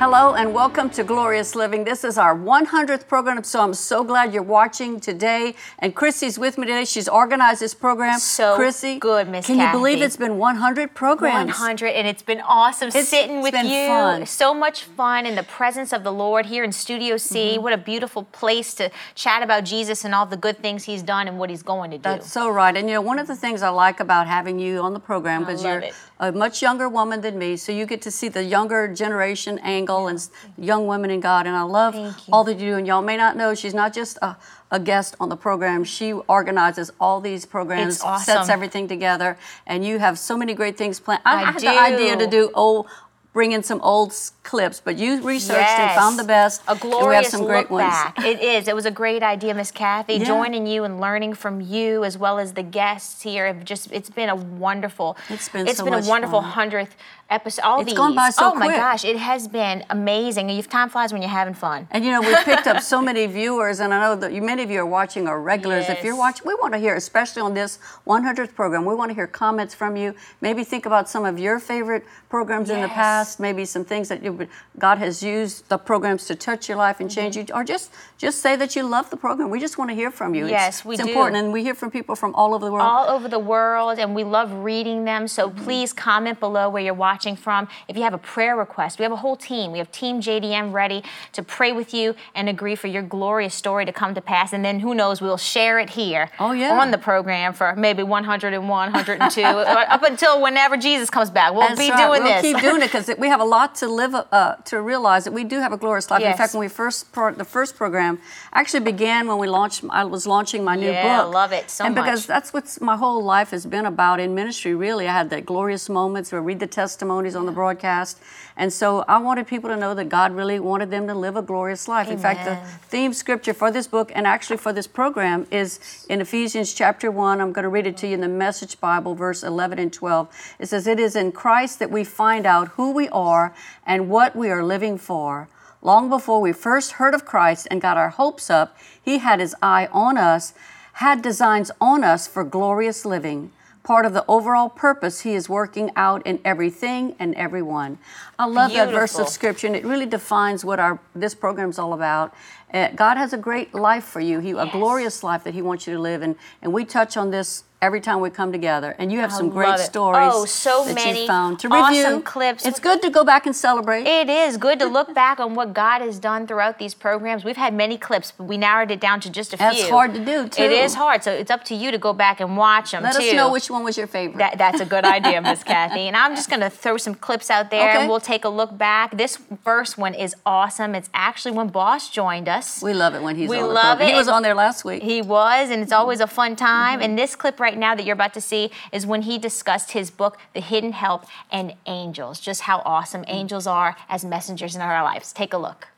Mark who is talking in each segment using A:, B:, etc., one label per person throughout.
A: Hello and welcome to Glorious Living. This is our 100th program, so I'm so glad you're watching today. And Chrissy's with me today. She's organized this program.
B: So
A: Chrissy,
B: good, Miss
A: Can you believe it's been 100 programs?
B: 100, and it's been awesome
A: It's-
B: sitting
A: it's
B: with
A: been
B: you.
A: fun.
B: So much fun in the presence of the Lord here in Studio C.
A: Mm-hmm.
B: What a beautiful place to chat about Jesus and all the good things He's done and what He's going to do.
A: That's so right. And you know, one of the things I like about having you on the program, because you're
B: it.
A: A much younger woman than me, so you get to see the younger generation angle and young women in God. And I love all that you do. And y'all may not know, she's not just a, a guest on the program. She organizes all these programs,
B: awesome.
A: sets everything together, and you have so many great things planned. I,
B: I
A: had the idea to
B: do.
A: do old. Bring in some old clips, but you researched and found the best.
B: A
A: and we
B: glorious
A: have some great
B: look
A: ones.
B: back. It is. It was a great idea, Miss Cathy.
A: Yeah.
B: Joining you and learning from you as well as the guests here. Have just it's been a wonderful.
A: It's been
B: It's
A: so
B: been a wonderful hundredth episode. All
A: It's
B: these.
A: gone by so
B: oh my gosh! It has been amazing. And time flies when you're having fun.
A: And you know, we've picked up so many viewers, and I know that you, many of you are watching are regulars. If you're watching, we want to hear, especially on this 100th program, we want to hear comments from you. Maybe think about some of your favorite programs in the
B: Yes.
A: Past. Maybe some things that you, God has used the programs to touch your life and change
B: Mm-hmm.
A: you, or just just say that you love the program. We just want to hear from you.
B: Yes,
A: it's,
B: we
A: it's
B: do.
A: important, and we hear from people from all over the world.
B: all over the world, and we love reading them. So
A: Mm-hmm.
B: please comment below where you're watching from. If you have a prayer request, we have a whole team. We have Team JDM ready to pray with you and agree for your glorious story to come to pass. And then who knows, we'll share it here
A: Oh, yeah.
B: on the program for maybe 101, 102, up until whenever Jesus comes back. We'll
A: That's
B: be
A: right.
B: doing
A: we'll
B: this.
A: keep doing it because we have a lot to live uh, to realize that we do have a glorious life. In fact, when we first pro- the first program actually began when we launched. I was launching my new
B: Yeah,
A: book.
B: I love it so much.
A: and because that's what my whole life has been about in ministry. Really, I had the glorious moments where I read the testimonies on the broadcast, and so I wanted people to know that God really wanted them to live a glorious life. In fact, the theme scripture for this book and actually for this program is in Ephesians chapter 1. I'm going to read it to you in the Message Bible, verse 11 and 12. It says, It is in Christ that we find out who we are and what we are living for. Long before we first heard of Christ and got our hopes up, He had His eye on us, had designs on us for glorious living part of the overall purpose he is working out in everything and everyone. I love that verse of scripture, and it really defines what our this program is all about. Uh, God has a great life for you, he, a glorious life that He wants you to live, and and we touch on this every time we come together. And you have
B: I
A: some great
B: it.
A: stories
B: Oh, so
A: that
B: many
A: you found to
B: awesome
A: review.
B: clips.
A: It's good to go back and celebrate.
B: It is good to look back on what God has done throughout these programs. We've had many clips, but we narrowed it down to just a
A: That's
B: few.
A: That's hard to do, too.
B: It is hard, so it's up to you to go back and watch them
A: Let
B: too.
A: us know which one was your favorite.
B: That, that's a good idea, Miss Cathy. And I'm just going to throw some clips out there
A: Okay.
B: and we'll take a look back. This first one is awesome. It's actually when Boss joined us.
A: we love it when he's
B: We
A: on the
B: love
A: program. He was on there last week.
B: He was, and it's always a fun time.
A: Mm-hmm.
B: And this clip right now that you're about to see is when he discussed his book, The Hidden Help and Angels, just how awesome
A: Mm-hmm.
B: angels are as messengers in our lives. Take a look.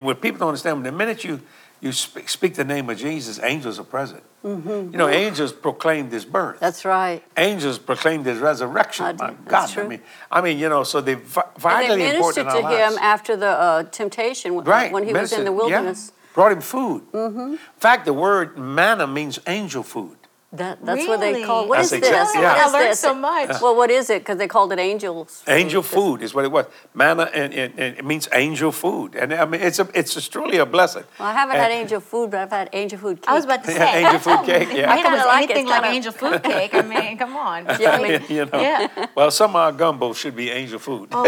C: What people don't understand, the minute you you speak, speak the name of Jesus, angels are present. You know, angels proclaimed his birth.
A: Mm-hmm. That's right.
C: angels proclaimed his resurrection.
A: I
C: My. God,
A: That's
C: I mean, I mean, you know, so they vi-
A: And
C: vitally
A: they ministered
C: important
A: to
C: in our
A: him
C: lives.
A: after the uh, temptation
C: right,
A: when he was in the
C: ministered, yeah.
A: wilderness.
C: Brought him food. Mm-hmm. In fact, the word manna means angel food.
A: That, that's what they
B: Really?
A: call. What is
C: That's
A: this?
C: exactly-
A: What
C: yeah.
A: is
C: I
B: learned
A: this?
B: so much.
A: Well, what is it? Because they called it angels.
C: Angel food is what it was. Manna and, and, and it means angel food, and I mean it's a it's just truly a blessing.
A: Well, I haven't had angel food, but I've had angel food cake.
B: I was about to say
C: Yeah,
B: say.
C: angel food cake. Yeah.
B: I thought it was
A: kinda like
B: anything
A: It's
B: like
A: kinda-
B: angel food cake. I mean, come on.
A: Yummy.
C: you know.
B: Yeah.
C: Well, some of our gumbo should be angel food.
B: Oh,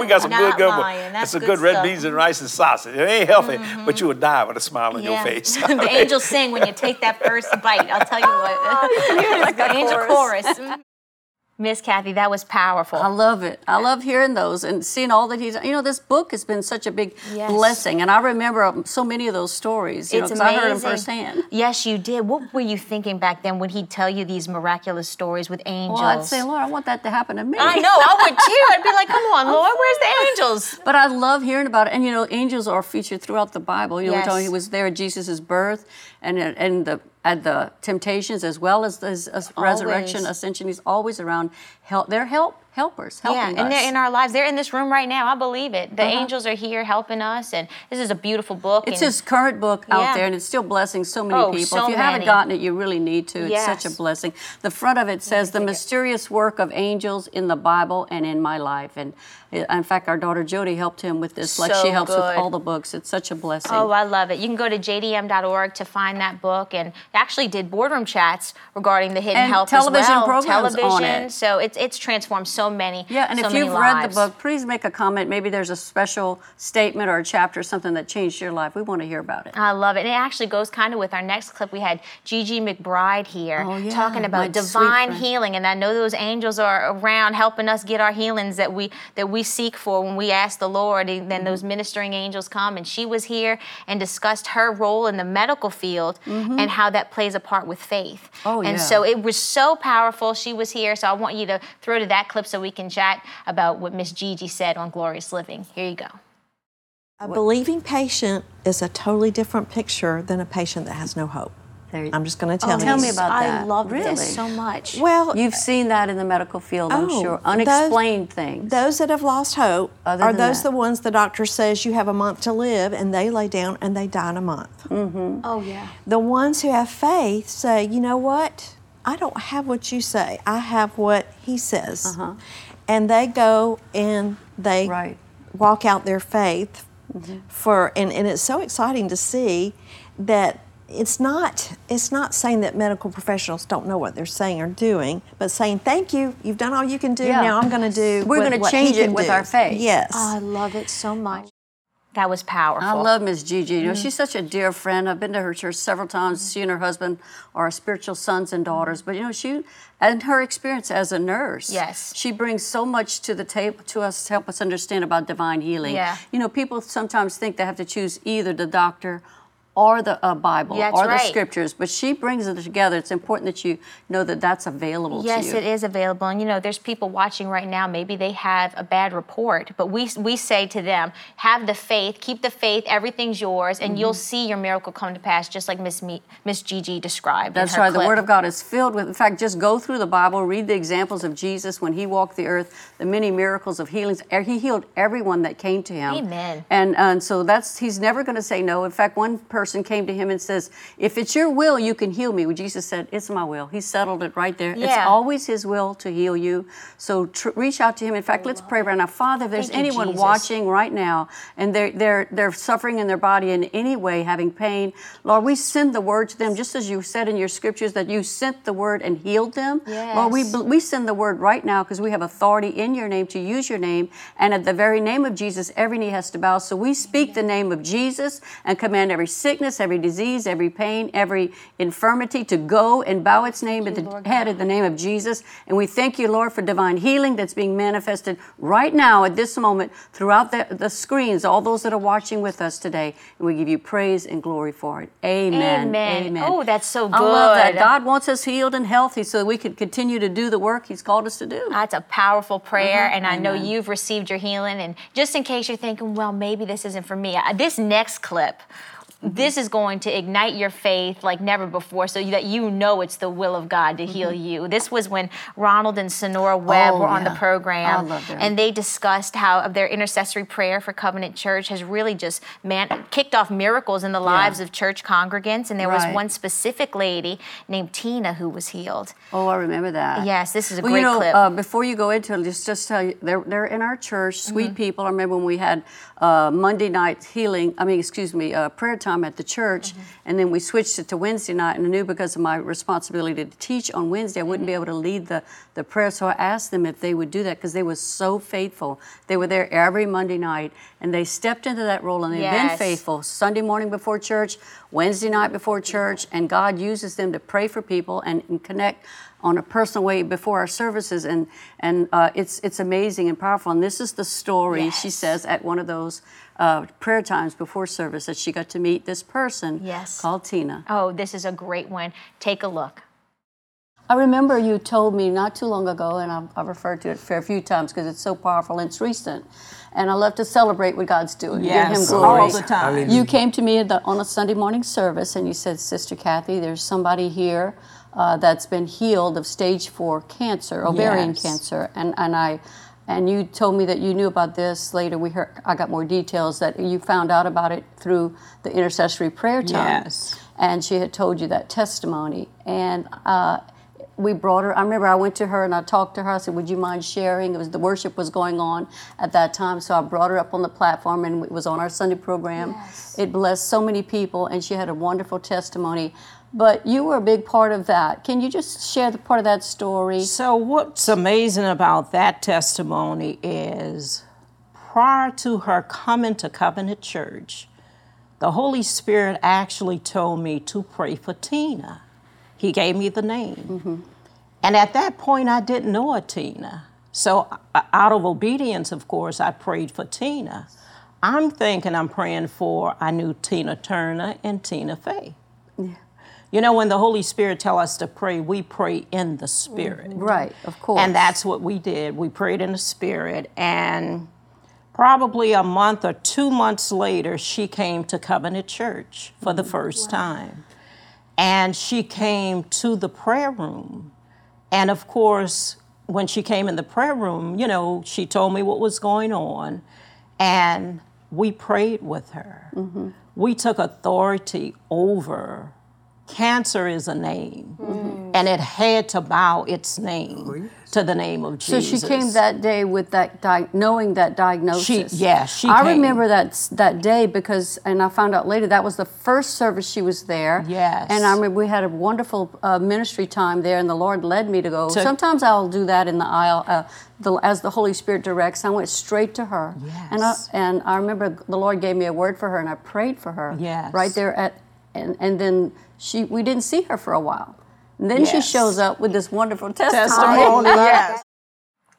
C: we got some good gumbo.
B: lying. That's
C: That's some
B: good
C: good, red beans and rice and sausage. It ain't healthy, but mm-hmm. you would die with a smile on your face.
B: the angels sing when you take that first bite. I'll tell you what.
A: like
B: the angel
A: chorus.
B: chorus. Miss Cathy, that was powerful.
A: I love it. I love hearing those and seeing all that he's. You know, this book has been such a big
B: Yes.
A: blessing, and I remember um, so many of those stories. You know,
B: It's
A: 'cause I heard them firsthand.
B: Yes, you did. What were you thinking back then when he'd tell you these miraculous stories with angels?
A: Well, I'd say, Lord, I want that to happen to me.
B: I know, I would too. I'd be like, come on, Lord, where's the angels?
A: But I love hearing about it. And you know, angels are featured throughout the Bible. You know,
B: Yes.
A: we're talking, he was there at Jesus' birth and and the at the temptations as well as the as resurrection, ascension. He's always around help their help helpers
B: Yeah, and
A: us.
B: they're in our lives. They're in this room right now. I believe it. The
A: Uh-huh.
B: angels are here helping us, and this is a beautiful book.
A: It's his current book out
B: Yeah.
A: there, and it's still blessing so many
B: Oh,
A: people.
B: so
A: if you haven't gotten it, you really need to. It's such a blessing. The front of it says, "The mysterious work of angels in the Bible and in my life." And uh, in fact, our daughter Jody helped him with this, like
B: So
A: she helps with all the books. It's such a blessing.
B: Oh, I love it. You can go to jdm.org to find that book and actually did boardroom chats regarding the hidden
A: And
B: help
A: television
B: as well.
A: programs on
B: television.
A: it.
B: So it's it's transformed so many
A: Yeah, and
B: so
A: if you've read the book, please make a comment. Maybe there's a special statement or a chapter or something that changed your life. We want to hear about it.
B: I love it. And it actually goes kind of with our next clip. We had Gigi McBride here
A: Oh, yeah,
B: talking about divine healing. And I know those angels are around helping us get our healings that we that we seek for when we ask the Lord. And then those ministering angels come. And she was here and discussed her role in the medical field and how that plays a part with faith.
A: Mm-hmm. Oh,
B: and
A: yeah.
B: so it was so powerful. She was here. So I want you to throw to that clip so we can chat about what Miss Gigi said on Glorious Living. Here you go.
D: A believing patient is a totally different picture than a patient that has no hope.
A: There you-
D: I'm just going to
A: Oh,
D: tell you.
A: tell me about that.
B: I love
A: Really?
B: this so much.
D: Well,
A: You've seen that in the medical field, I'm
D: Oh,
A: sure.
D: those-
A: Unexplained things.
D: those that have lost hope
A: Other
D: are those
A: that.
D: the ones the doctor says you have a month to live, and they lay down and they die in a month. Mm-hmm.
B: oh, yeah.
D: The ones who have faith say, you know what? I don't have what you say. I have what he says. And they go and they
A: Uh-huh. Right.
D: walk out their faith
A: Mm-hmm.
D: for and, and it's so exciting to see that it's not it's not saying that medical professionals don't know what they're saying or doing, but saying thank you, you've done all you can do.
A: Yeah.
D: Now I'm going to do.
A: We're gonna change it with
D: do."
A: our faith.
D: Yes.
B: I love it so much. That was powerful.
A: I love Miss Gigi. You know, mm-hmm. she's such a dear friend. I've been to her church several times. She and her husband are spiritual sons and daughters. Mm-hmm. But you know, she and her experience as a nurse.
B: Yes.
A: She brings so much to the table to us to help us understand about divine healing.
B: Yeah.
A: You know, people sometimes think they have to choose either the doctor or the uh, Bible
B: That's
A: or the scriptures, but she brings it together. It's important that you know that that's available
B: Yes,
A: to you.
B: it is available. And you know, there's people watching right now, maybe they have a bad report, but we we say to them, have the faith, keep the faith, everything's yours, and you'll
A: Mm-hmm.
B: see your miracle come to pass, just like Miss Me- Miss Gigi described. in
A: That's right. The. Word of God is filled with. In fact, just go through the Bible, read the examples of Jesus when He walked the earth, the many miracles of healings. Er, He healed everyone that came to Him.
B: Amen.
A: And and so that's He's never going to say no. In fact, one person came to Him and says, "If it's Your will, you can heal me." Well, Jesus said, "It's my will." He settled it right there. It's always His will to heal you. So tr- reach out to Him. In fact, oh, let's pray right now, Father. If there's
B: Thank
A: anyone
B: Jesus.
A: watching right now and they're they're they're suffering in their body in any way, having pain, Lord, we send the word to them, just as you said in your scriptures that you sent the word and healed them. Yes. Lord, we we send the word right now because we have authority in your name to use your name, and at the very name of Jesus, every knee has to bow. So we speak the name of Jesus and command every sickness, every disease, every pain, every infirmity to go and bow its name at the head of the name of Jesus. And we thank you, Lord, for divine healing that's being manifested right now at this moment throughout the, the screens, all those that are watching with us today. And we give you praise and glory for it. Amen.
B: Amen. Amen. Oh, that's so good.
A: I love that. God wants us healed and healthy so that we can continue to do the work He's called us to do.
B: That's a powerful prayer,
A: Mm-hmm.
B: and I know you've received your healing. And just in case you're thinking, well, maybe this isn't for me, this next clip.
A: Mm-hmm.
B: This is going to ignite your faith like never before, so that you know it's the will of God to heal you. This was when Ronald and Sonora Webb
A: Mm-hmm. Oh,
B: were on the program,
A: I love them.
B: and they discussed how their intercessory prayer for Covenant Church has really just man kicked off miracles in the lives of church congregants. And there was one specific lady named Tina who was healed.
A: Oh, I remember that.
B: Yes, this is a
A: well,
B: great
A: you know,
B: clip.
A: Uh, before you go into it, just just tell you, they're they're in our church, sweet
B: Mm-hmm.
A: people. I remember when we had uh, Monday night healing. I mean, excuse me, uh, prayer time at the church,
B: Mm-hmm.
A: and then we switched it to Wednesday night. And I knew because of my responsibility to teach on Wednesday, I
B: Mm-hmm.
A: wouldn't be able to lead the the prayer. So I asked them if they would do that because they were so faithful. They were there every Monday night, and they stepped into that role, and they've been faithful. Sunday morning before church, Wednesday night before church, and God uses them to pray for people and, and connect on a personal way before our services, and and uh, it's it's amazing and powerful. And this is the story she says at one of those uh, prayer times before service that she got to meet this person
B: Yes.
A: called Tina.
B: Oh, this is a great one. Take a look.
A: I remember you told me not too long ago, and I've, I've referred to it a fair few times because it's so powerful and it's recent. And I love to celebrate what God's doing. Give Him
D: Yes,
A: glory.
D: all the time.
A: You came to me at the, on a Sunday morning service and you said, Sister Cathy, there's somebody here uh, that's been healed of stage four cancer, ovarian
E: Yes.
A: cancer, and and I. And you told me that you knew about this later. We heard, I got more details that you found out about it through the intercessory prayer time.
E: Yes.
A: And she had told you that testimony. And uh, we brought her. I remember I went to her and I talked to her. I said, "Would you mind sharing?" It was the worship was going on at that time, so I brought her up on the platform and it was on our Sunday program. It blessed so many people, and she had a wonderful testimony. But you were a big part of that. Can you just share the part of that story?
E: So, what's amazing about that testimony is prior to her coming to Covenant Church, the Holy Spirit actually told me to pray for Tina. He gave me the name. And at that point, I didn't know a Tina. So, uh, out of obedience, of course, I prayed for Tina. I'm thinking I'm praying for, I knew Tina Turner and Tina Fey. You know, when the Holy Spirit tell us to pray, we pray in the Spirit. Mm-hmm.
A: Right, of course.
E: And that's what we did. We prayed in the Spirit. And probably a month or two months later, she came to Covenant Church for the mm-hmm. first time. And she came to the prayer room. And of course, when she came in the prayer room, you know, she told me what was going on. And we prayed with her. Mm-hmm. We took authority over cancer is a name, and it had to bow its name to the name of Jesus.
A: So she came that day with that, di- knowing that diagnosis.
E: yeah, she
A: I
E: came.
A: remember that that day because, and I found out later that was the first service she was there.
E: Yes.
A: And I remember we had a wonderful uh, ministry time there, and the Lord led me to go.
E: To-
A: Sometimes I'll do that in the aisle. Uh, the, as the Holy Spirit directs, I went straight to her. And I, and I remember the Lord gave me a word for her, and I prayed for her.
E: Yes.
A: Right there at, and, and then she, we didn't see her for a while. And then she shows up with this wonderful testimony.
E: testimony. yes.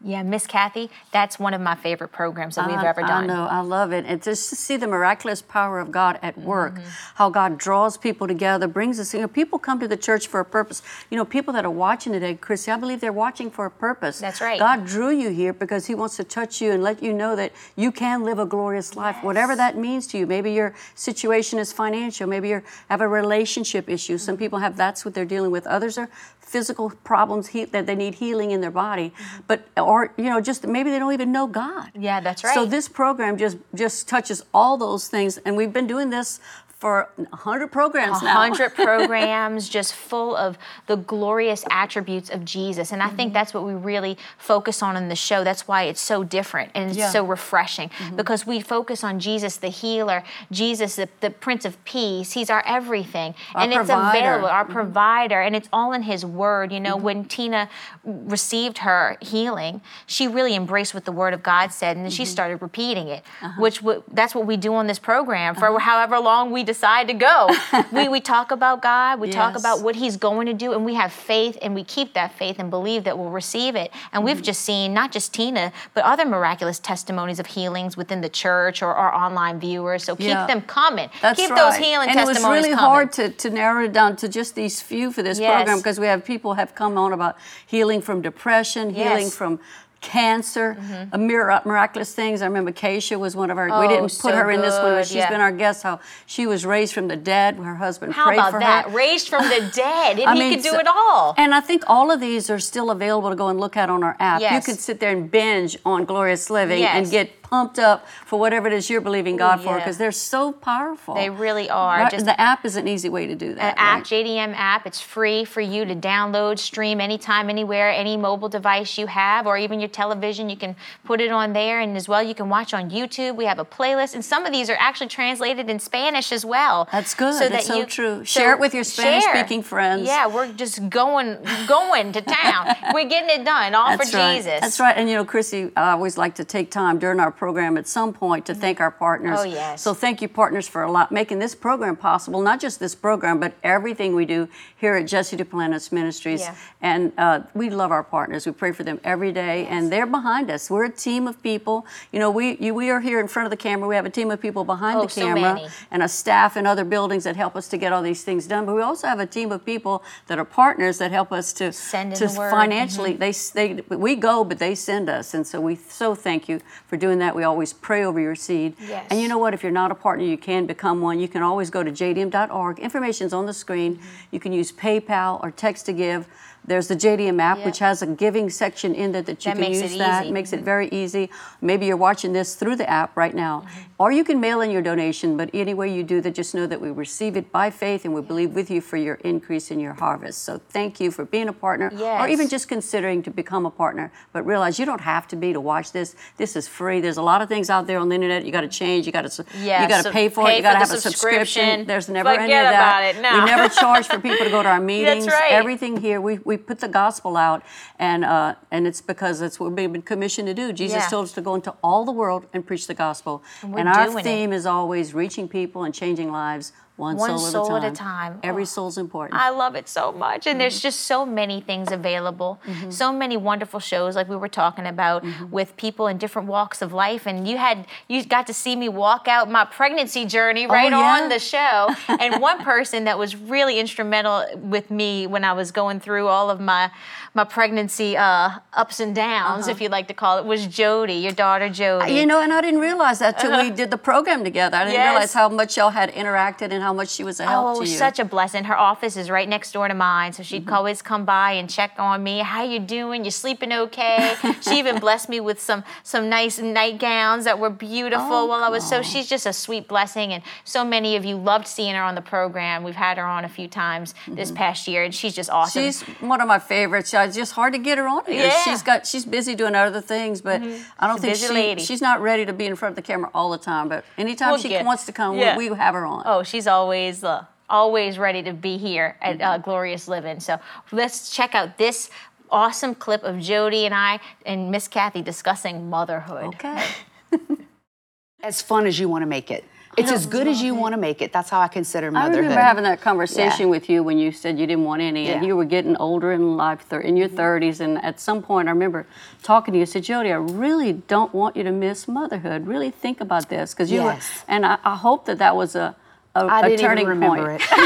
B: Yeah, Miss Cathy, that's one of my favorite programs that we've
A: I-
B: ever done.
A: I know, I love it. And just to see the miraculous power of God at work,
B: Mm-hmm.
A: how God draws people together, brings us, you know, people come to the church for a purpose. You know, people that are watching today, Chrissy, I believe they're watching for a purpose.
B: That's right.
A: God drew you here because He wants to touch you and let you know that you can live a glorious life, whatever that means to you. Maybe your situation is financial, maybe you have a relationship issue. Some people have that's what they're dealing with. Others are physical problems he, that they need healing in their body, but or you know, just maybe they don't even know God.
B: Yeah, that's right.
A: So this program just just touches all those things, and we've been doing this for 100 programs
B: a
A: now.
B: hundred programs just full of the glorious attributes of Jesus. And I think
A: Mm-hmm.
B: that's what we really focus on in the show. That's why it's so different and it's
A: Yeah.
B: so refreshing
A: Mm-hmm.
B: because we focus on Jesus the healer, Jesus the, the Prince of Peace. He's our everything.
A: Our
B: and it's
A: provider. Mm-hmm.
B: available, our provider, and it's all in His Word. You know, when Tina received her healing, she really embraced what the Word of God said and then
A: Mm-hmm.
B: she started repeating it,
A: Uh-huh.
B: which w- that's what we do on this program for however long we decide to go. we, we talk about God, we talk about what He's going to do, and we have faith and we keep that faith and believe that we'll receive it. And we've
A: Mm-hmm.
B: just seen not just Tina, but other miraculous testimonies of healings within the church or our online viewers. So keep
A: Yeah.
B: them coming.
A: That's
B: keep
A: right.
B: those healing
A: and
B: testimonies
A: it was really
B: coming.
A: hard to, to narrow it down to just these few for this
B: Yes.
A: program because we have people have come on about healing from depression, healing
B: Yes.
A: From cancer, mm-hmm. a mir- uh, miraculous things. I remember Keisha was one of our. we
B: Oh,
A: didn't
B: so
A: put her in this one, but she's
B: yeah.
A: been our guest. How she was raised from the dead. Her husband
B: How
A: prayed
B: about
A: for
B: that?
A: her.
B: Raised from the dead. And
A: I
B: he
A: mean,
B: could do
A: so-
B: it all.
A: And I think all of these are still available to go and look at on our app. Yes. You
B: Yes.
A: could sit there and binge on Glorious Living and get pumped up for whatever it is you're believing God oh, for
B: yeah.
A: because they're so powerful.
B: They really are.
A: Right?
B: Just
A: the app is an easy way to do that.
B: an app,
A: right?
B: JDM app. It's free for you to download, stream anytime, anywhere, any mobile device you have, or even your television. You can put it on there, and as well, you can watch on YouTube. We have a playlist, and some of these are actually translated in Spanish as well.
A: That's good. So That's so true.
B: so
A: Share it with your. Spanish-speaking friends.
B: Yeah, we're just going, going to town. we're getting it done, all
A: That's
B: for
A: right.
B: Jesus.
A: That's right. And you know, Chrissy, I always like to take time during our program at some point to thank our partners.
B: Oh, yes.
A: So thank you, partners, for a lot making this program possible. Not just this program, but everything we do here at Jesse Duplantis Ministries.
B: Yeah.
A: And uh, we love our partners. We pray for them every day, and they're behind us. We're a team of people. You know, we you, we are here in front of the camera. We have a team of people behind
B: Oh,
A: the
B: so
A: camera
B: many.
A: and a staff in other buildings that help us to get all these things done. But we also have a team of people that are partners that help us to
B: Send in
A: to
B: the word.
A: financially. They they we go, but they send us, and so we so thank you for doing that. That. We always pray over your seed.
B: Yes.
A: And you know what? If you're not a partner, you can become one. You can always go to jdm.org. Information's on the screen.
B: Mm-hmm.
A: You can use PayPal or text to give. There's the JDM app,
B: Yeah.
A: which has a giving section in there that you
B: That
A: can use that.
B: easy. Mm-hmm.
A: Makes it very easy. Maybe you're watching this through the app right now. Or you can mail in your donation, but any way you do that, just know that we receive it by faith and we believe with you for your increase in your harvest. So thank you for being a partner or even just considering to become a partner. But realize you don't have to be to watch this. This is free. There's a lot of things out there on the internet. You got to change. You got to.
B: Yeah,
A: you got to
B: so
A: pay for
B: pay
A: it. You got to have a subscription. There's never any of that.
B: it, no.
A: We never charge for people to go to our meetings.
B: That's right.
A: Everything here, we, we put the gospel out, and uh, and it's because that's what we've been commissioned to do. Jesus
B: Yeah.
A: told us to go into all the world and preach the gospel.
B: we're
A: And our theme is always reaching people and changing lives one,
B: One
A: soul,
B: soul
A: at
B: at
A: a
B: a
A: time. Every
B: Oh.
A: soul's important.
B: I love it so much. And there's
A: Mm-hmm.
B: just so many things available. So many wonderful shows like we were talking about
A: Mm-hmm.
B: with people in different walks of life. And you had you got to see me walk out my pregnancy journey right
A: Oh, yeah?
B: on the show. and one person that was really instrumental with me when I was going through all of my my pregnancy uh, ups and downs, if you'd like to call it, was Jody, your daughter Jody.
A: Uh-huh. You know, and I didn't realize that till we did the program together. I didn't
B: Yes.
A: realize how much y'all had interacted and how much she was a help
B: Oh,
A: to you.
B: such a blessing. Her office is right next door to mine, so she'd
A: Mm-hmm.
B: always come by and check on me. How you doing? You sleeping okay? she even blessed me with some some nice nightgowns that were beautiful
A: Oh,
B: while I was so. She's just a sweet blessing, and so many of you loved seeing her on the program. We've had her on a few times this past year, and she's just awesome.
A: Mm-hmm. She's one of my favorites. It's just hard to get her on here.
B: Yeah.
A: She's got she's busy doing other things, but I don't
B: She's
A: think she she's not ready to be in front of the camera all the time. But anytime
B: We'll
A: she
B: get-
A: wants to come,
B: yeah.
A: we, we have her on.
B: Oh, she's always uh, always ready to be here at uh, Glorious Living. So let's check out this awesome clip of Jody and I and Miss Cathy discussing motherhood.
A: Okay.
F: as fun as you want to make it. It's as good as you want to make it. That's how I consider motherhood.
A: I
F: motherhood.
A: remember having that conversation
F: Yeah.
A: with you when you said you didn't want any, and
F: Yeah. Mm-hmm.
A: you were getting older in life, thir- in your 30s. And at some point, I remember talking to you. I said, Jody, I really don't want you to miss motherhood. Really think about this, because you
F: Yes.
A: were. And I, I hope that that was a a,
F: I
A: a
F: didn't
A: turning
F: even remember
A: point.
F: it.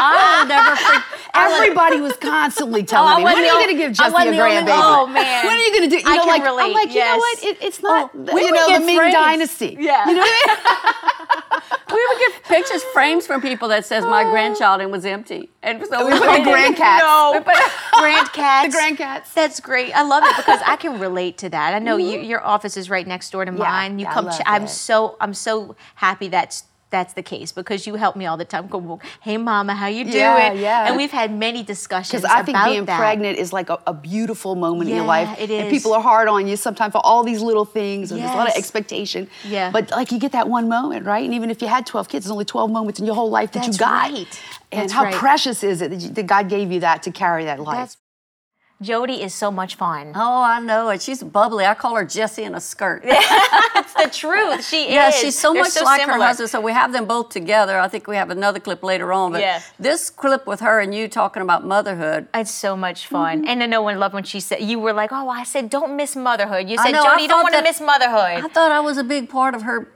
A: I will never forget.
F: Everybody was constantly oh, telling
B: I
F: me, when are you going to give Jesse a grandbaby?
B: Oh, man.
F: When are you going to do? You
B: I
F: know,
B: can
F: like
B: relate,
F: I'm like, you know what? It, it's not,
A: we
F: you know, the Ming
A: frames.
F: Dynasty.
B: Yeah.
F: You know what I mean?
A: We would get pictures, frames from people that says my grandchild and was empty, and so
F: We put the grandcats.
B: No, grand cats.
F: The grandcats.
B: That's great. I love it because I can relate to that. I know you, mm-hmm. your office is right next door to mine. You come. ch- I'm so I'm so happy that's that's the case because you help me all the time. Go, hey mama, how you doing?
F: Yeah, yeah.
B: And we've had many discussions
F: Because I think being
B: that.
F: pregnant is like a, a beautiful moment in your life.
B: it
F: And people are hard on you sometimes for all these little things. And There's a lot of expectation.
B: Yeah.
F: But like you get that one moment, right? And even if you had 12 kids, there's only 12 moments in your whole life that
B: That's
F: you got.
B: right.
F: And
B: That's
F: how
B: right.
F: precious is it that, you, that God gave you that to carry that life?
B: That's Jody is so much fun.
A: Oh, I know it. She's bubbly. I call her Jesse in a skirt.
B: It's the truth. She
A: Yeah,
B: is.
A: Yeah, she's so
B: They're
A: much like
B: similar.
A: her husband. So we have them both together. I think we have another clip later on. But
B: Yeah.
A: this clip with her and you talking about motherhood.
B: It's so much fun.
A: Mm-hmm.
B: And I know one loved when she said, you were like, oh, I said, don't miss motherhood. You said,
A: know,
B: Jody, you don't want to miss motherhood.
A: I thought I was a big part of her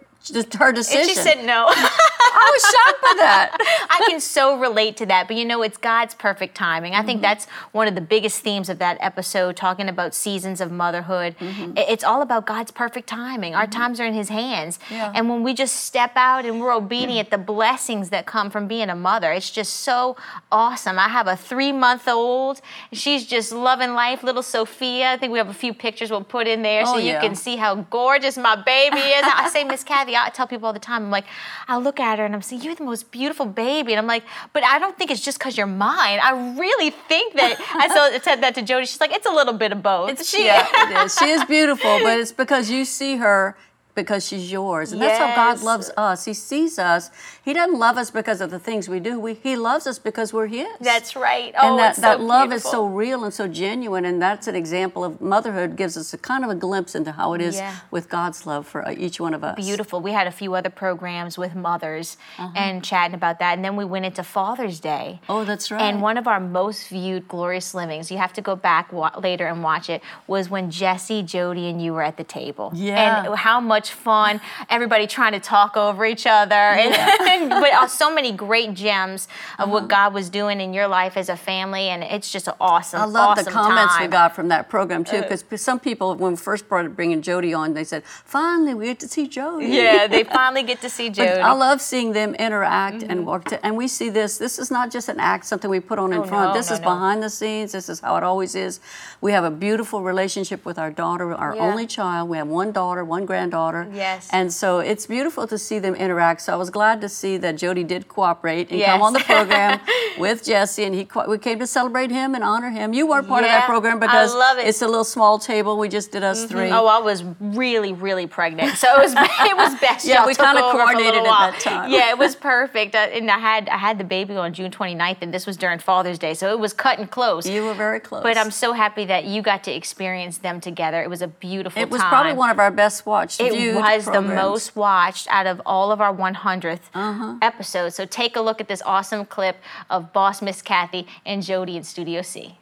A: her decision.
B: and she said no.
A: I was shocked by that.
B: I can so relate to that, but you know, it's God's perfect timing. I think
A: Mm-hmm.
B: that's one of the biggest themes of that episode, talking about seasons of motherhood.
A: Mm-hmm.
B: It's all about God's perfect timing. Our times are in His hands.
A: Yeah.
B: And when we just step out and we're obedient, the blessings that come from being a mother, it's just so awesome. I have a three month old. She's just loving life, little Sophia. I think we have a few pictures we'll put in there so
A: Oh,
B: you can see how gorgeous my baby is. I say, Miss Cathy, I tell people all the time, I'm like, I look at her and I'm saying, You're the most beautiful baby. And I'm like, But I don't think it's just because you're mine. I really think that. I so- said that to Jody. She's like, It's a little bit of both. It's, She-
A: yeah, it is. She is beautiful, but it's because you see her because she's yours. And that's how God loves us. He sees us. He doesn't love us because of the things we do. We, he loves us because we're His.
B: That's right. Oh,
A: and that,
B: it's so
A: that love is so real and so genuine. And that's an example of motherhood, gives us a kind of a glimpse into how it is
B: Yeah.
A: with God's love for uh, each one of us.
B: beautiful. We had a few other programs with mothers
A: Uh-huh.
B: and chatting about that. And then we went into Father's Day.
A: Oh, that's right.
B: And one of our most viewed Glorious Livings, you have to go back wa- later and watch it, was when Jesse, Jody, and you were at the table.
A: Yeah.
B: And how much much fun. Everybody trying to talk over each other, and, but uh, so many great gems of what mm-hmm. God was doing in your life as a family, and it's just an awesome.
A: I love
B: awesome
A: the comments we got from that program too, uh. because some people, when we first started bringing Jody on, they said, "Finally, we get to see Jody."
B: Yeah, they finally get to see
A: But
B: Jody.
A: I love seeing them interact and mm-hmm. work. To, and we see this. This is not just an act, something we put on in
B: Oh,
A: front.
B: no,
A: this
B: no,
A: is
B: no.
A: behind the scenes. This is how it always is. We have a beautiful relationship with our daughter, our
B: Yeah.
A: only child. We have one daughter, one granddaughter.
B: Yes.
A: And so it's beautiful to see them interact. So I was glad to see that Jody did cooperate and
B: Yes.
A: come on the program with Jesse, and he we came to celebrate him and honor him. You were part of that program because
B: it.
A: it's a little small table. We just did us three.
B: Oh, I was really, really pregnant, so it was it was best.
A: Yeah, we kinda
B: over for a little
A: coordinated at that time.
B: Yeah, it was perfect, Uh, and I had I had the baby on June 29th, and this was during Father's Day, so it was cutting close.
A: You were very close.
B: But I'm so happy that you got to experience them together. It was a beautiful
A: It was
B: time.
A: probably one of our best watched.
B: It
A: viewed
B: was the most watched out of all of our 100th
A: Uh-huh.
B: episodes. So take a look at this awesome clip of Boss Miss Cathy and Jody in Studio C.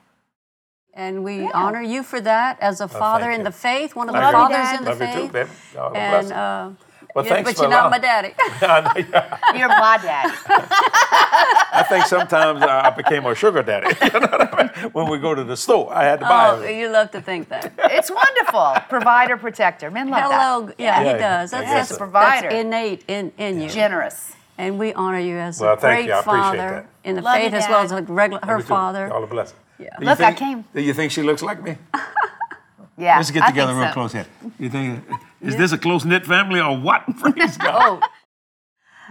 A: And we honor you for that as a father
C: thank
A: in the faith, one of the
C: you.
A: fathers
F: Dad.
A: in the
C: Love you
A: faith.
C: too, babe. God
A: and
C: you.
A: uh,
C: Well,
A: yeah,
C: thanks
A: but you're not my daddy.
C: I know, yeah.
F: You're my daddy.
C: I think sometimes I became a sugar daddy. You know what I mean? When we go to the store, I had to buy
A: oh,
C: everything.
A: you love to think that.
F: It's wonderful. Provider, protector. Men love that.
A: Hello, yeah,
C: Yeah,
A: he does. That's,
C: yeah,
A: that's,
C: yes,
F: provider.
A: that's innate in, in you.
F: Generous.
A: And we honor you as
C: Well,
A: a
C: thank
A: great
C: you. I
A: father
C: that.
A: in the
F: Love you,
A: faith as well as a regular, her father.
C: All a blessing.
A: Yeah.
C: Do you
F: Look, I came.
C: Do you think she looks like me?
F: Yeah.
C: Let's get
F: I
C: together
F: think
C: real
F: so.
C: close here. You think is this a close knit family or what? Praise oh, God.
F: Oh,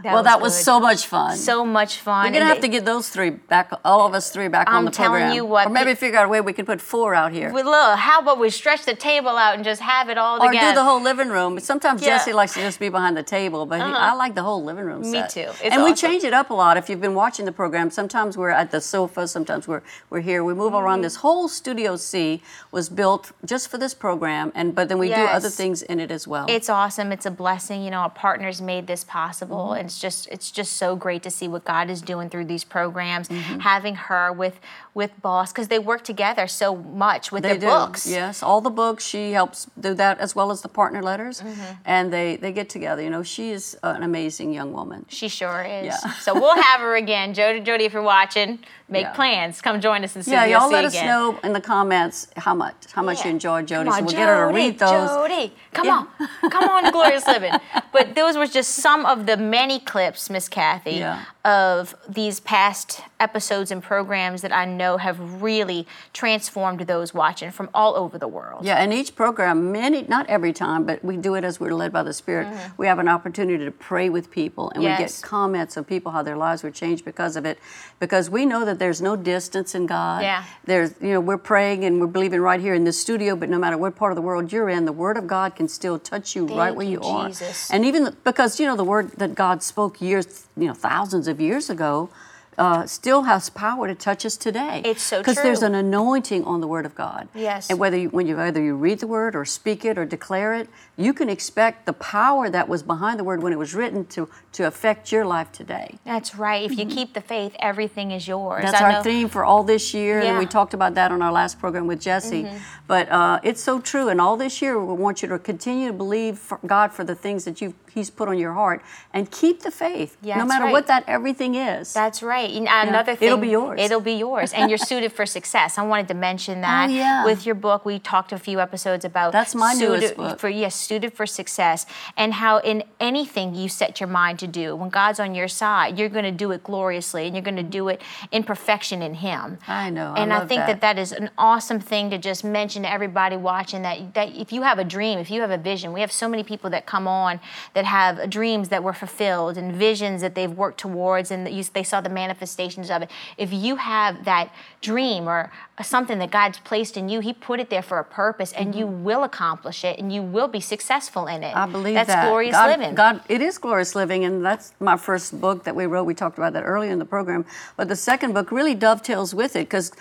A: well, that was
B: good.
A: so much fun.
B: so much fun.
A: We're gonna have
B: they-
A: to get those three back, all of us three back on
B: I'm
A: the
B: telling
A: program.
B: you what,
A: or maybe
B: pe-
A: figure out a way we can put four out here.
B: Well, look, how about we stretch the table out and just have it all
A: Or
B: together?
A: do the whole living room. Sometimes
B: Yeah.
A: Jesse likes to just be behind the table, but he, I like the whole living room
B: Me
A: set.
B: too. It's
A: and we change it up a lot. If you've been watching the program, sometimes we're at the sofa, sometimes we're we're here. We move
B: Mm-hmm.
A: around. This whole Studio C was built just for this program, and but then we do other things in it as well.
B: It's awesome. It's a blessing. You know, our partners made this possible,
A: Mm-hmm.
B: and it's just it's just so great to see what God is doing through these programs.
A: Mm-hmm.
B: Having her with with Boss because they work together so much with
A: they
B: their
A: do.
B: books.
A: Yes, all the books. She helps do that as well as the partner letters,
B: Mm-hmm.
A: and they they get together. You know, she is an amazing young woman.
B: She sure is.
A: Yeah.
B: so we'll have her again, Jody. Jody, if you're watching, make
A: Yeah.
B: plans. Come join us in
A: Yeah, y'all let us
B: again.
A: know in the comments how much how much you
B: Yeah.
A: enjoyed Jody,
B: Come
A: so we'll get her to read those.
B: Jody, come
A: Yeah.
B: on, come on, Glorious Living. But those were just some of the many clips, Miss Cathy,
A: Yeah.
B: Of these past episodes and programs that I know have really transformed those watching from all over the world.
A: Yeah, and each program, many, not every time, but we do it as we're led by the Spirit. We have an opportunity to pray with people, and we
B: Mm-hmm.
A: Get comments of people how their lives were changed because of it. Because we know that there's no distance in God.
B: Yeah.
A: There's, you know, we're praying and we're believing right here in this studio, but no matter what part of the world you're in, the Word of God can still touch you right where
B: you,
A: you, are.
B: Jesus.
A: And even the- because you know the Word that God spoke years, you know, thousands of years ago. Uh, still has power to touch us today.
B: It's so true.
A: Because there's an anointing on the Word of God.
B: Yes.
A: And whether you, when you either you read the word or speak it or declare it, you can expect the power that was behind the word when it was written to to affect your life today.
B: That's right. If you keep the faith, everything is yours.
A: Mm-hmm. That's
B: I
A: our
B: know-
A: theme for all this year, and
B: Yeah. Mm-hmm.
A: we talked about that on our last program with Jesse. Mm-hmm. But uh, it's so true, and all this year we want you to continue to believe for God for the things that you He's put on your heart, and keep the faith,
B: Yeah,
A: no matter
B: right.
A: what that everything is.
B: That's right. Another thing,
A: It'll be yours.
B: It'll be yours, and you're suited for success. I wanted to mention oh, that.
A: Oh, yeah.
B: With your book, we talked a few episodes about
A: That's my
B: suited
A: newest book.
B: for yes, suited for success, and how in anything you set your mind to do, when God's on your side, you're going to do it gloriously, and you're going to do it in perfection in Him.
A: I know, I
B: And I, think
A: that.
B: that that is an awesome thing to just mention to everybody watching. That that if you have a dream, if you have a vision, we have so many people that come on that have dreams that were fulfilled and visions that they've worked towards, and that you, they saw the manifestations of it. If you have that dream or something that God's placed in you, He put it there for a purpose, and you will accomplish it, and you will be successful in it.
A: Mm-hmm. I believe
B: that's
A: that.
B: glorious
A: God,
B: living.
A: God, it is glorious living, and that's my first book that we wrote. We talked about that earlier in the program. But the second book really dovetails with it because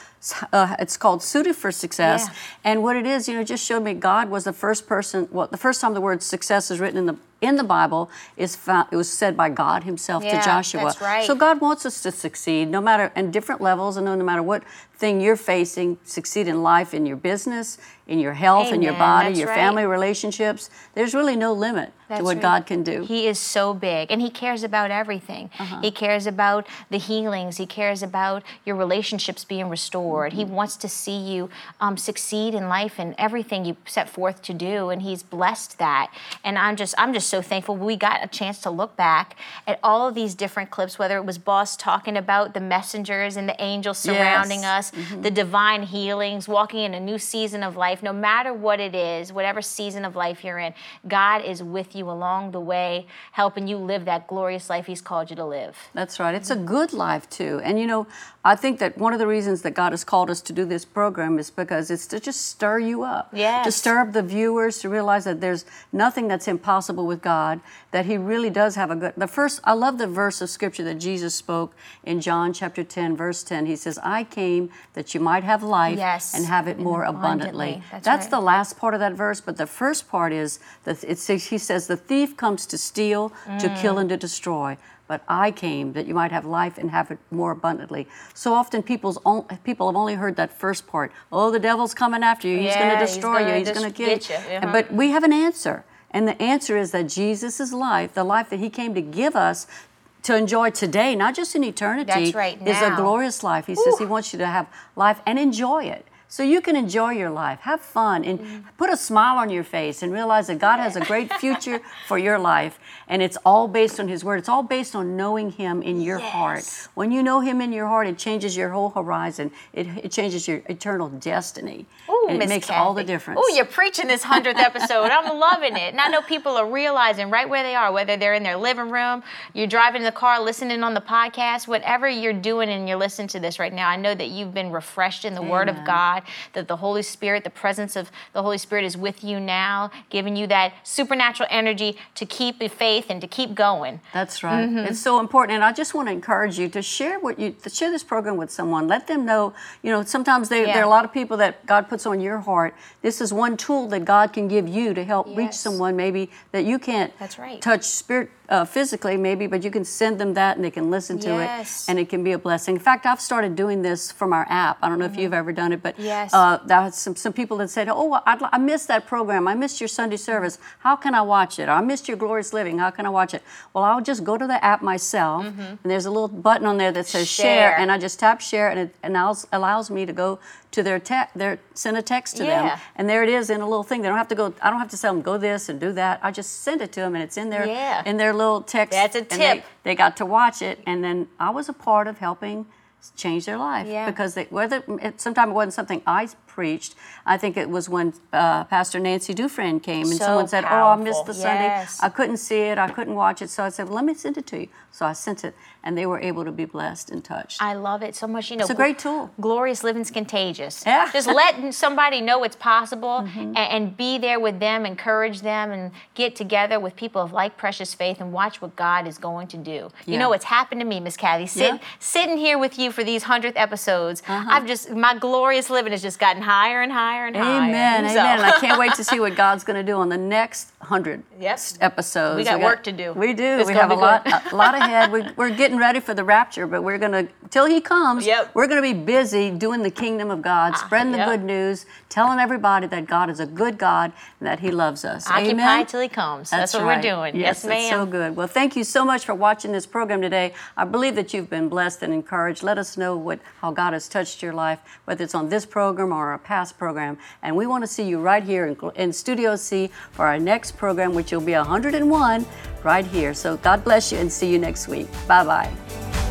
A: uh, it's called Suited for Success.
B: Yeah.
A: And what it is, you know, just showed me God was the first person. Well, the first time the word success is written in the in the Bible is found, it was said by God Himself
B: Yeah,
A: to Joshua.
B: that's right.
A: So God wants us to succeed, no matter in different levels, and no matter what thing you're facing, succeed in life, in your business, in your health, in your body,
B: That's
A: your
B: right.
A: family relationships. There's really no limit
B: That's
A: to what
B: right.
A: God can do.
B: He is so big and he cares about everything. Uh-huh. He cares about the healings. He cares about your relationships being restored. He mm-hmm. wants to see you um, succeed in life and everything you set forth to do and he's blessed that. And I'm just I'm just so thankful we got a chance to look back at all of these different clips whether it was boss talking about the messengers and the angels surrounding
A: Yes.
B: us, mm-hmm. the divine healings, walking in a new season of life, no matter what it is, whatever season of life you're in, God is with you along the way, helping you live that glorious life He's called you to live.
A: That's right. It's a good life too. And you know, I think that one of the reasons that God has called us to do this program is because it's to just stir you up. Yeah.
B: To
A: stir up the viewers to realize that there's nothing that's impossible with God, that He really does have a good. The first, I love the verse of scripture that Jesus spoke in John chapter 10, verse 10. He says, I came that you might have life
B: Yes,
A: and have it more
B: abundantly.
A: abundantly.
B: That's
A: That's
B: right.
A: the last part of that verse, but the first part is that it says, He says, The thief comes to steal, to
B: Mm.
A: kill, and to destroy. But I came that you might have life and have it more abundantly. So often people's on, people have only heard that first part. Oh, the devil's coming after you. He's going
B: Yeah,
A: to
B: he's
A: destroy
B: gonna
A: you. He's going to
B: get you. Uh-huh.
A: But we have an answer. And the answer is that Jesus' life, the life that he came to give us to enjoy today, not just in eternity,
B: That's right,
A: is a glorious life. He says he wants you to have life and enjoy it. So you can enjoy your life, have fun, and
B: Mm-hmm.
A: put a smile on your face and realize that God has a great future for your life. And it's all based on His Word. It's all based on knowing Him in your heart.
B: Yes.
A: When you know Him in your heart, it changes your whole horizon. It, it changes your eternal destiny.
B: Ooh,
A: and it makes all the difference.
B: Oh, you're preaching this hundredth episode. I'm loving it, and I know people are realizing right where they are, whether they're in their living room, you're driving in the car, listening on the podcast, whatever you're doing, and you're listening to this right now. I know that you've been refreshed in the Word of
A: Amen.
B: God, that the Holy Spirit, the presence of the Holy Spirit, is with you now, giving you that supernatural energy to keep the faith and to keep going.
A: That's right.
B: Mm-hmm.
A: It's so important, and I just want to encourage you to share what you to share this program with someone. Let them know. You know, sometimes they, there are a lot of people that God puts on your heart. This is one tool that God can give you to help reach someone maybe that you can't
B: That's right.
A: touch spirit uh, physically, maybe, but you can send them that and they can listen to
B: Yes.
A: it, and it can be a blessing. In fact, I've started doing this from our app. I don't know if you've ever done it, but
B: Mm-hmm. Yes.
A: uh, some some people that said, "Oh, I'd, I missed that program. I missed your Sunday service. How can I watch it? I missed your glorious living. How can I watch it?" Well, I'll just go to the app myself, mm-hmm. and there's a little button on there that says share.
B: Share.
A: and I just tap share, and it allows, allows me to go to their te- their send a text to
B: Yeah.
A: them, and there it is in a little thing. They don't have to go. I don't have to tell them go this and do that. I just send it to them, and it's in their
B: Yeah.
A: in their little text.
B: That's a
A: and they-
B: tip.
A: They, got to watch it, and then I was a part of helping change their life
B: Yeah.
A: because they, whether it, sometimes it wasn't something I preached. I think it was when uh, Pastor Nancy Dufresne came and
B: So
A: someone said, "Oh, I missed
B: powerful.
A: the Sunday. I couldn't see it. I couldn't watch it." So I said, well, "Let me send it to you." So I sent it, and they were able to be blessed and touched.
B: I love it so much. You know,
A: It's a great tool.
B: Glorious living's contagious.
A: Yeah. Mm-hmm.
B: Just let somebody know it's possible and, and be there with them, encourage them, and get together with people of like precious faith and watch what God is going to do. You know, it's happened to me, Miss Cathy. Sit,
A: Yeah. Uh-huh.
B: Sitting here with you for these hundredth episodes, I've just my glorious living has just gotten higher and higher and higher.
A: Amen,
B: So-
A: amen. I can't wait to see what God's going to do on the next hundred
B: Yep.
A: episodes.
B: We got work to do.
A: We do.
B: It's
A: we have a lot, a lot ahead. We, we're getting ready for the rapture, but we're going to till He comes.
B: Yep.
A: We're going to be busy doing the kingdom of God, ah, spreading the
B: yep.
A: good news, telling everybody that God is a good God and that He loves us.
B: Occupy
A: amen.
B: till he comes. That's, what
A: right.
B: we're doing.
A: Yes,
B: Yes, ma'am.
A: That's so good. Well, thank you so much for watching this program today. I believe that you've been blessed and encouraged. Let us know what how God has touched your life, whether it's on this program or a past program. And we want to see you right here in, in Studio C for our next program, which will be 101 right here. So God bless you and see you next week. Bye bye.